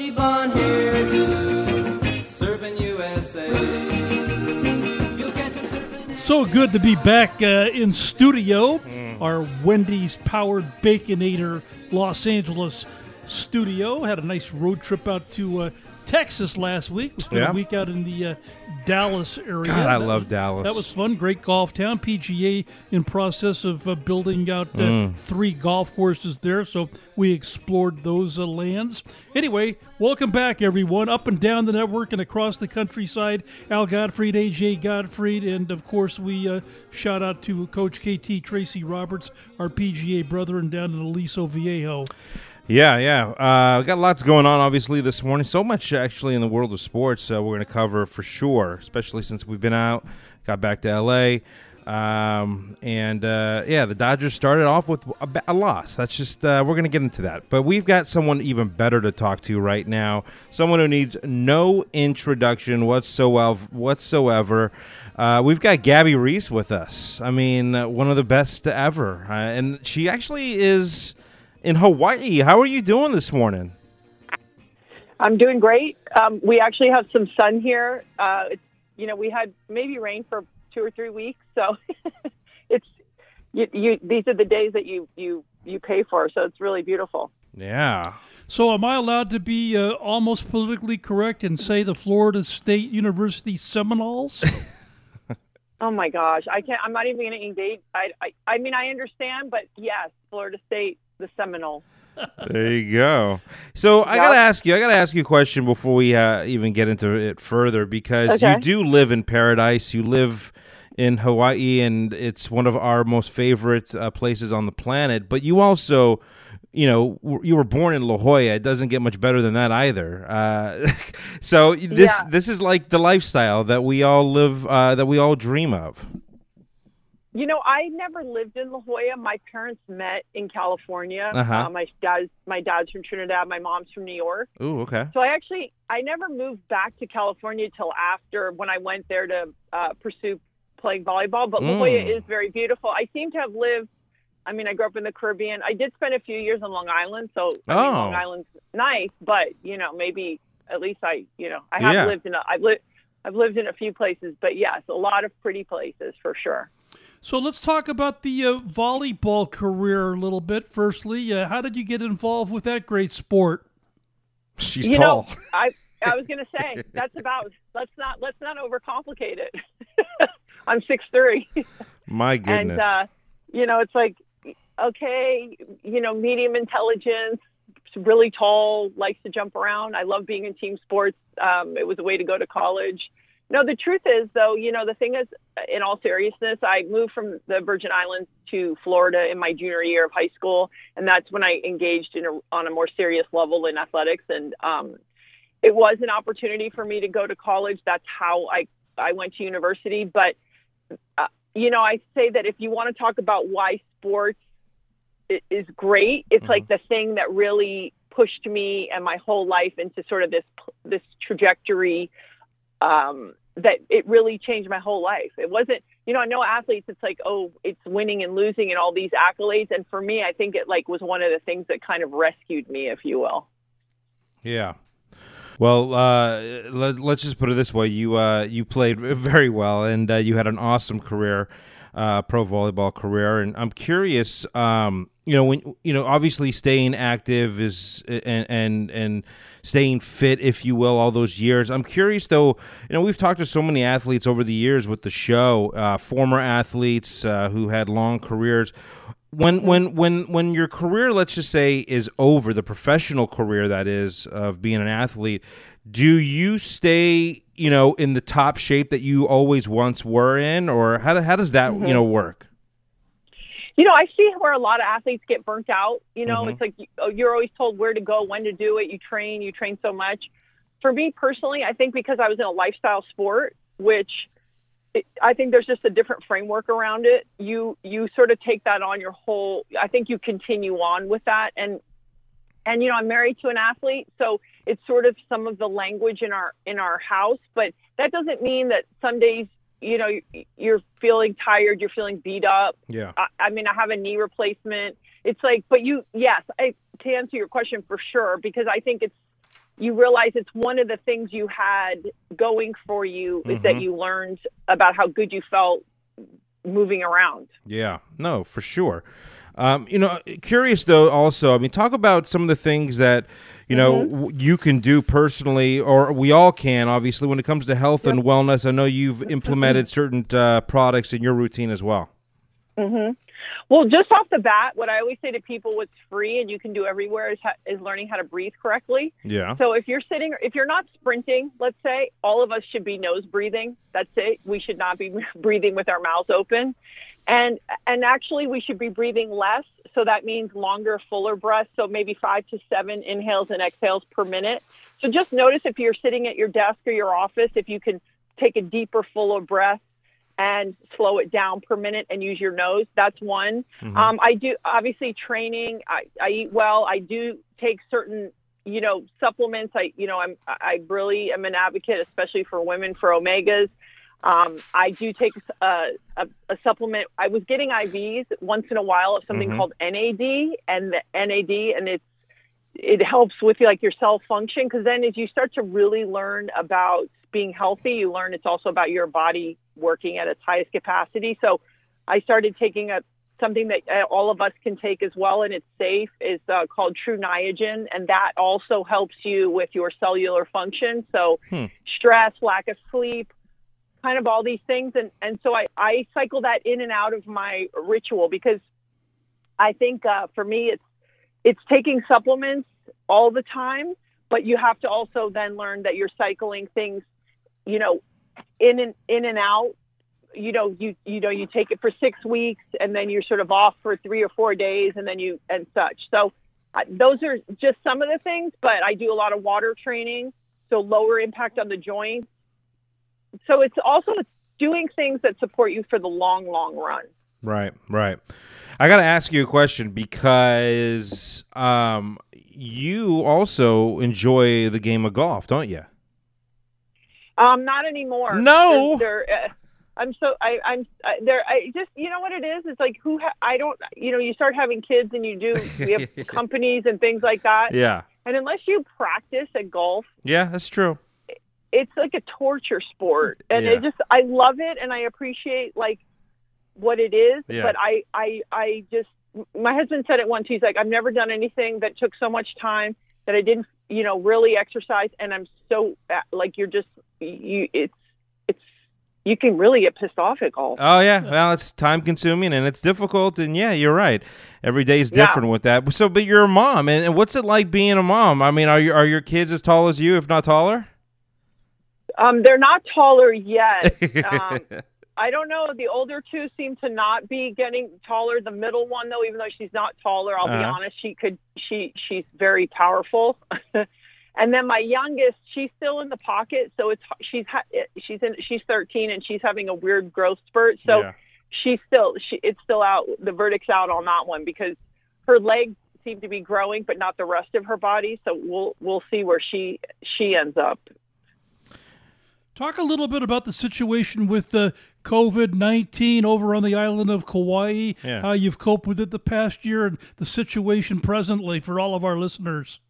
bushy, bushy blonde hairdo. Surfing USA. You'll catch him surfing. So good to be back uh, in studio, our Wendy's powered Baconator Los Angeles studio. Had a nice road trip out to uh, Texas last week. We spent Yeah. a week out in the uh, Dallas area. God, I That love was- Dallas. That was fun. Great golf town. PGA in process of uh, building out uh, Mm. three golf courses there, so we explored those uh, lands. Anyway, welcome back, everyone, up and down the network and across the countryside. Al Gottfried, AJ Gottfried, and of course, we uh, shout out to Coach KT Tracy Roberts, our PGA brother, and down in Aliso Viejo. Yeah, yeah. Uh, we got lots going on, obviously, this morning. So much, actually, in the world of sports uh, we're going to cover for sure, especially since we've been out, got back to L.A. Um, and, uh, yeah, the Dodgers started off with a, a loss. That's just, uh, we're going to get into that. But we've got someone even better to talk to right now, someone who needs no introduction whatsoever. whatsoever. Uh, we've got Gabby Reece with us. I mean, one of the best ever. Uh, and she actually is in Hawaii. How are you doing this morning? I'm doing great. Um, we actually have some sun here. Uh, it's, you know, we had maybe rain for two or three weeks, so it's you, you. These are the days that you you you pay for, so it's really beautiful. Yeah. So, am I allowed to be uh, almost politically correct and say the Florida State University Seminoles? Oh my gosh, I can't. I'm not even going to engage. I, I I mean, I understand, but yes, Florida State, the Seminole. There you go. So I gotta ask you. I gotta ask you a question before we uh, even get into it further, because Okay. you do live in paradise. You live in Hawaii, and it's one of our most favorite uh, places on the planet. But you also, you know, w- you were born in La Jolla. It doesn't get much better than that either. Uh, so this Yeah. this is like the lifestyle that we all live, uh, that we all dream of. You know, I never lived in La Jolla. My parents met in California. Uh-huh. Uh, my dad's my dad's from Trinidad. My mom's from New York. Ooh, okay. So I actually I never moved back to California till after when I went there to uh, pursue playing volleyball. But La Jolla Mm. is very beautiful. I seem to have lived. I mean, I grew up in the Caribbean. I did spend a few years on Long Island, so I mean, Oh. Long Island's nice. But you know, maybe at least I, you know, I have Yeah. lived in. A, I've lived. I've lived in a few places, but yes, a lot of pretty places for sure. So let's talk about the uh, volleyball career a little bit. Firstly, uh, how did you get involved with that great sport? She's you tall. know, I I was gonna say that's about. Let's not let's not overcomplicate it. I'm six three. My goodness. And uh, you know, it's like okay, you know, medium intelligence, really tall, likes to jump around. I love being in team sports. Um, it was a way to go to college. No, the truth is, though, you know, the thing is, in all seriousness, I moved from the Virgin Islands to Florida in my junior year of high school, and that's when I engaged in a, on a more serious level in athletics. And um, it was an opportunity for me to go to college. That's how I I went to university. But uh, you know, I say that if you want to talk about why sports is great, it's like the thing that really pushed me and my whole life into sort of this this trajectory um, that it really changed my whole life. It wasn't, you know, I know athletes. It's like, oh, it's winning and losing and all these accolades, and for me, I think it like was one of the things that kind of rescued me, if you will. Yeah. Well, uh, let, let's just put it this way: you uh, you played very well, and uh, you had an awesome career, uh, pro volleyball career. And I'm curious, um, you know, when you know, obviously staying active is and and and staying fit, if you will, all those years. I'm curious, though. You know, we've talked to so many athletes over the years with the show, uh, former athletes uh, who had long careers when when when when your career let's just say is over the professional career that is of being an athlete do you stay you know in the top shape that you always once were in or how, how does that you know work You know, I see where a lot of athletes get burnt out. You know, Mhm. it's like oh, you're always told where to go, when to do it. You train, you train so much. For me personally, I think because I was in a lifestyle sport, which it, I think there's just a different framework around it. You you sort of take that on your whole. I think you continue on with that, and and you know I'm married to an athlete, so it's sort of some of the language in our in our house. But that doesn't mean that some days you know you're feeling tired, you're feeling beat up. Yeah. I, I mean, I have a knee replacement. It's like, but you, yes, I, to answer your question for sure, because I think it's you realize it's one of the things you had going for you is that Mhm. you learned about how good you felt moving around. Yeah, no, for sure. Um, you know, curious though. Also, I mean, talk about some of the things that you know Mm-hmm. w- you can do personally, or we all can. Obviously, when it comes to health and wellness, I know you've implemented certain uh, products in your routine as well. hmm Well, just off the bat, what I always say to people, what's free and you can do everywhere is, ha- is learning how to breathe correctly. Yeah. So if you're sitting, if you're not sprinting, let's say, all of us should be nose breathing. That's it. We should not be breathing with our mouths open. And and actually we should be breathing less. So that means longer, fuller breaths. So maybe five to seven inhales and exhales per minute. So just notice if you're sitting at your desk or your office, if you can take a deeper, fuller breath and slow it down per minute and use your nose. That's one. Um, I do obviously training. I, I eat well. I do take certain, you know, supplements. I, you know, I'm, I really am an advocate, especially for women, for omegas. Um, I do take a, a, a supplement. I was getting IVs once in a while of something Mhm. called NAD, and the NAD, and it's it helps with like your cell function because then as you start to really learn about being healthy, you learn it's also about your body working at its highest capacity. So I started taking a something that uh, all of us can take as well, and it's safe. is uh, called Tru Niagen, and that also helps you with your cellular function. So Hmm. stress, lack of sleep, kind of all these things, and and so I I cycle that in and out of my ritual because I think uh, for me it's it's taking supplements all the time, but you have to also then learn that you're cycling things, you know, in and in and out. You know, you you know, you take it for six weeks, and then you're sort of off for three or four days, and then you and such. So uh, those are just some of the things. But I do a lot of water training, so lower impact on the joints. So it's also doing things that support you for the long, long run. Right, right. I got to ask you a question because um, you also enjoy the game of golf, don't you? Um, not anymore. No. They're, they're, uh, I'm so I, I'm I, there. I just you know what it is. It's like who ha- I don't. You know, you start having kids and you do. We have companies and things like that. Yeah, And unless you practice at golf, yeah, that's true. It's like a torture sport. And Yeah. it just I love it and I appreciate like what it is. Yeah. But I I I just my husband said it once. He's like, I've never done anything that took so much time that I didn't you know really exercise. And I'm so uh, like you're just you it's it's you can really get pissed off at golf. Oh yeah, well, it's time consuming and it's difficult, and yeah, you're right. Every day is Yeah. different with that. So, but you're a mom, and, and what's it like being a mom? I mean, are you, are your kids as tall as you, if not taller? Um, they're not taller yet. Um, I don't know. The older two seem to not be getting taller. The middle one, though, even though she's not taller, I'll be Uh-huh. honest, she could. She she's very powerful. and then my youngest, she's still in the pocket, so it's she's ha- she's in she's 13 and she's having a weird growth spurt. So Yeah. she's still she it's still out. The verdict's out on that one because her legs seem to be growing, but not the rest of her body. So we'll we'll see where she she ends up. Talk a little bit about the situation with the COVID 19 over on the island of Kauai, Yeah. how you've coped with it the past year, and the situation presently for all of our listeners.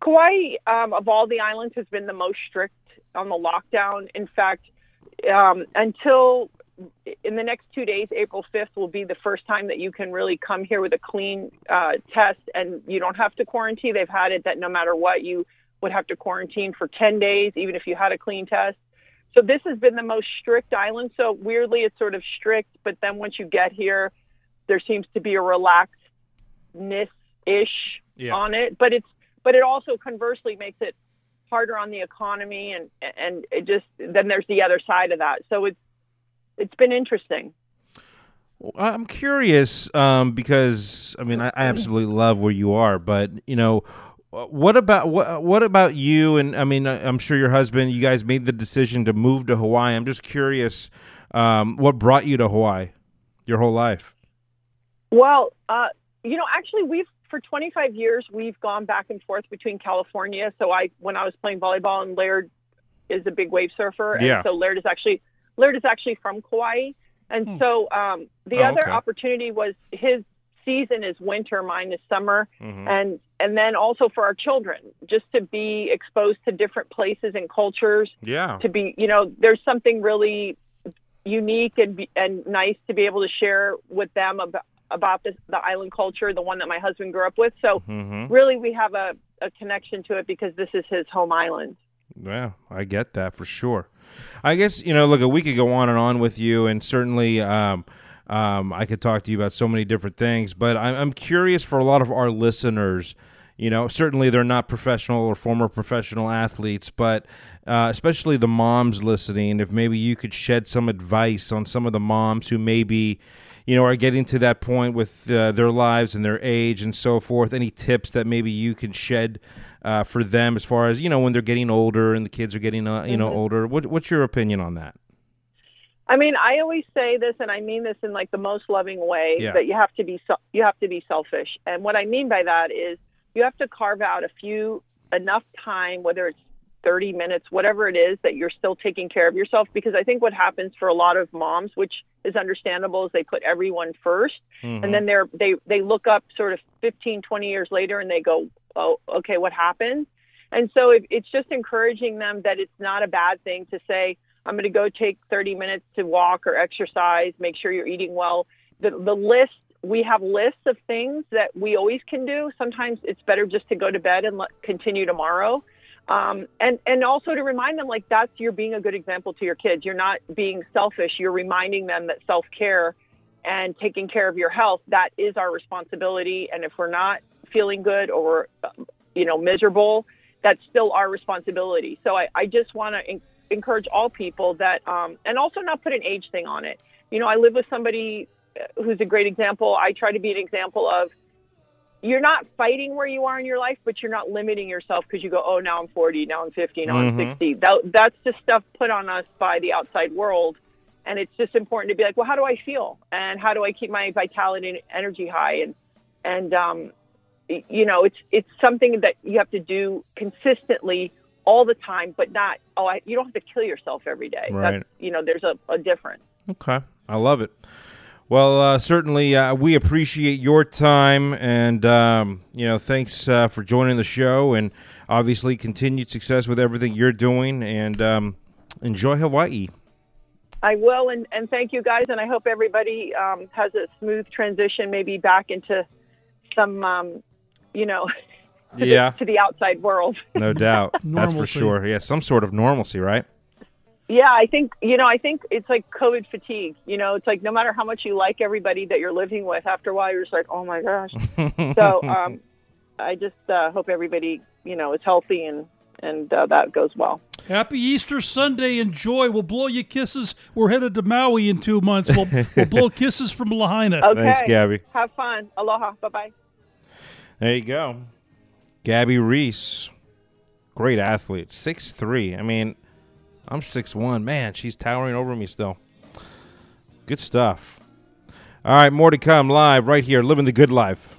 Kauai, um, of all the islands, has been the most strict on the lockdown. In fact, um, until in the next two days, April 5th will be the first time that you can really come here with a clean uh, test and you don't have to quarantine. They've had it that no matter what, you would have to quarantine for 10 days, even if you had a clean test. So this has been the most strict island. So weirdly, it's sort of strict, but then once you get here, there seems to be a relaxedness ish Yeah. on it. But it's but it also conversely makes it harder on the economy and and it just then there's the other side of that. So it's it's been interesting. I'm curious um, because I mean I, I absolutely love where you are, but you know, what about what what about you? And I mean, I- I'm sure your husband. You guys made the decision to move to Hawaii. I'm just curious, um, what brought you to Hawaii your whole life? Well, uh, you know, actually, we've for 25 years we've gone back and forth between California. So I, when I was playing volleyball, and Laird is a big wave surfer, and Yeah. so Laird is actually Laird is actually from Kauai, and so um, the Oh, other okay. opportunity was his season is winter, minus is summer, Mhm. and and then also for our children, just to be exposed to different places and cultures, Yeah. to be you know there's something really unique and be- and nice to be able to share with them about about this, the island culture, the one that my husband grew up with. So hmm really, we have a, a connection to it because this is his home island. Yeah, I get that for sure. I guess you know, look, we could go on and on with you, and certainly, um, um, I could talk to you about so many different things. But I'm, I'm curious for a lot of our listeners. You know, certainly they're not professional or former professional athletes, but uh, especially the moms listening, if maybe you could shed some advice on some of the moms who maybe, you know, are getting to that point with uh, their lives and their age and so forth. Any tips that maybe you can shed uh, for them as far as you know when they're getting older and the kids are getting uh, you know older? What, what's your opinion on that? I mean, I always say this, and I mean this in like the most loving way Yeah. that you have to be you have to be selfish. And what I mean by that is you have to carve out a few enough time, whether it's 30 minutes, whatever it is, that you're still taking care of yourself. Because I think what happens for a lot of moms, which is understandable, is they put everyone 1st Mhm. and then they're they they look up sort of 15 20 years later and they go oh okay what happened and so it, it's just encouraging them that it's not a bad thing to say i'm going to go take 30 minutes to walk or exercise make sure you're eating well. The the list we have lists of things that we always can do. Sometimes it's better just to go to bed and let, continue tomorrow. Um, and and also to remind them like that's you're being a good example to your kids. You're not being selfish. You're reminding them that self-care and taking care of your health that is our responsibility. And if we're not feeling good or um, you know miserable that's still our responsibility. So i, I just want to encourage all people that um, and also not put an age thing on it. You know i live with somebody uh, who's a great example. I try to be an example of you're not fighting where you are in your life but you're not limiting yourself because you go oh now i'm 40 now i'm 50 now Mhm. i'm 60 that, that's just stuff put on us by the outside world. And it's just important to be like well how do i feel? And how do i keep my vitality and energy high? And and um you know it's it's something that you have to do consistently all the time but not oh I, you don't have to kill yourself every day Right. That's, you know there's a, a difference Okay, I love it. Well, uh, certainly uh, we appreciate your time, and um, you know, thanks uh, for joining the show, and obviously continued success with everything you're doing, and um, enjoy Hawaii. I will, and, and thank you guys, and I hope everybody um, has a smooth transition, maybe back into some, um, you know, Yeah. the, to the outside world. No doubt, that's for sure. Yeah, some sort of normalcy, right? Yeah, I think you know, I think it's like COVID fatigue. You know, it's like no matter how much you like everybody that you're living with, after a while you're just like, oh my gosh. so um, I just uh, hope everybody, you know, is healthy and and uh, that goes well. Happy Easter Sunday. Enjoy. We'll blow you kisses. We're headed to Maui in two months. We'll, we'll blow kisses from Lahaina. Okay. Thanks, Gabby. Have fun. Aloha. Bye bye. There you go, Gabby Reece, great athlete, six three. I mean, I'm six one. Man, she's towering over me still. Good stuff. All right, more to come live right here, living the good life.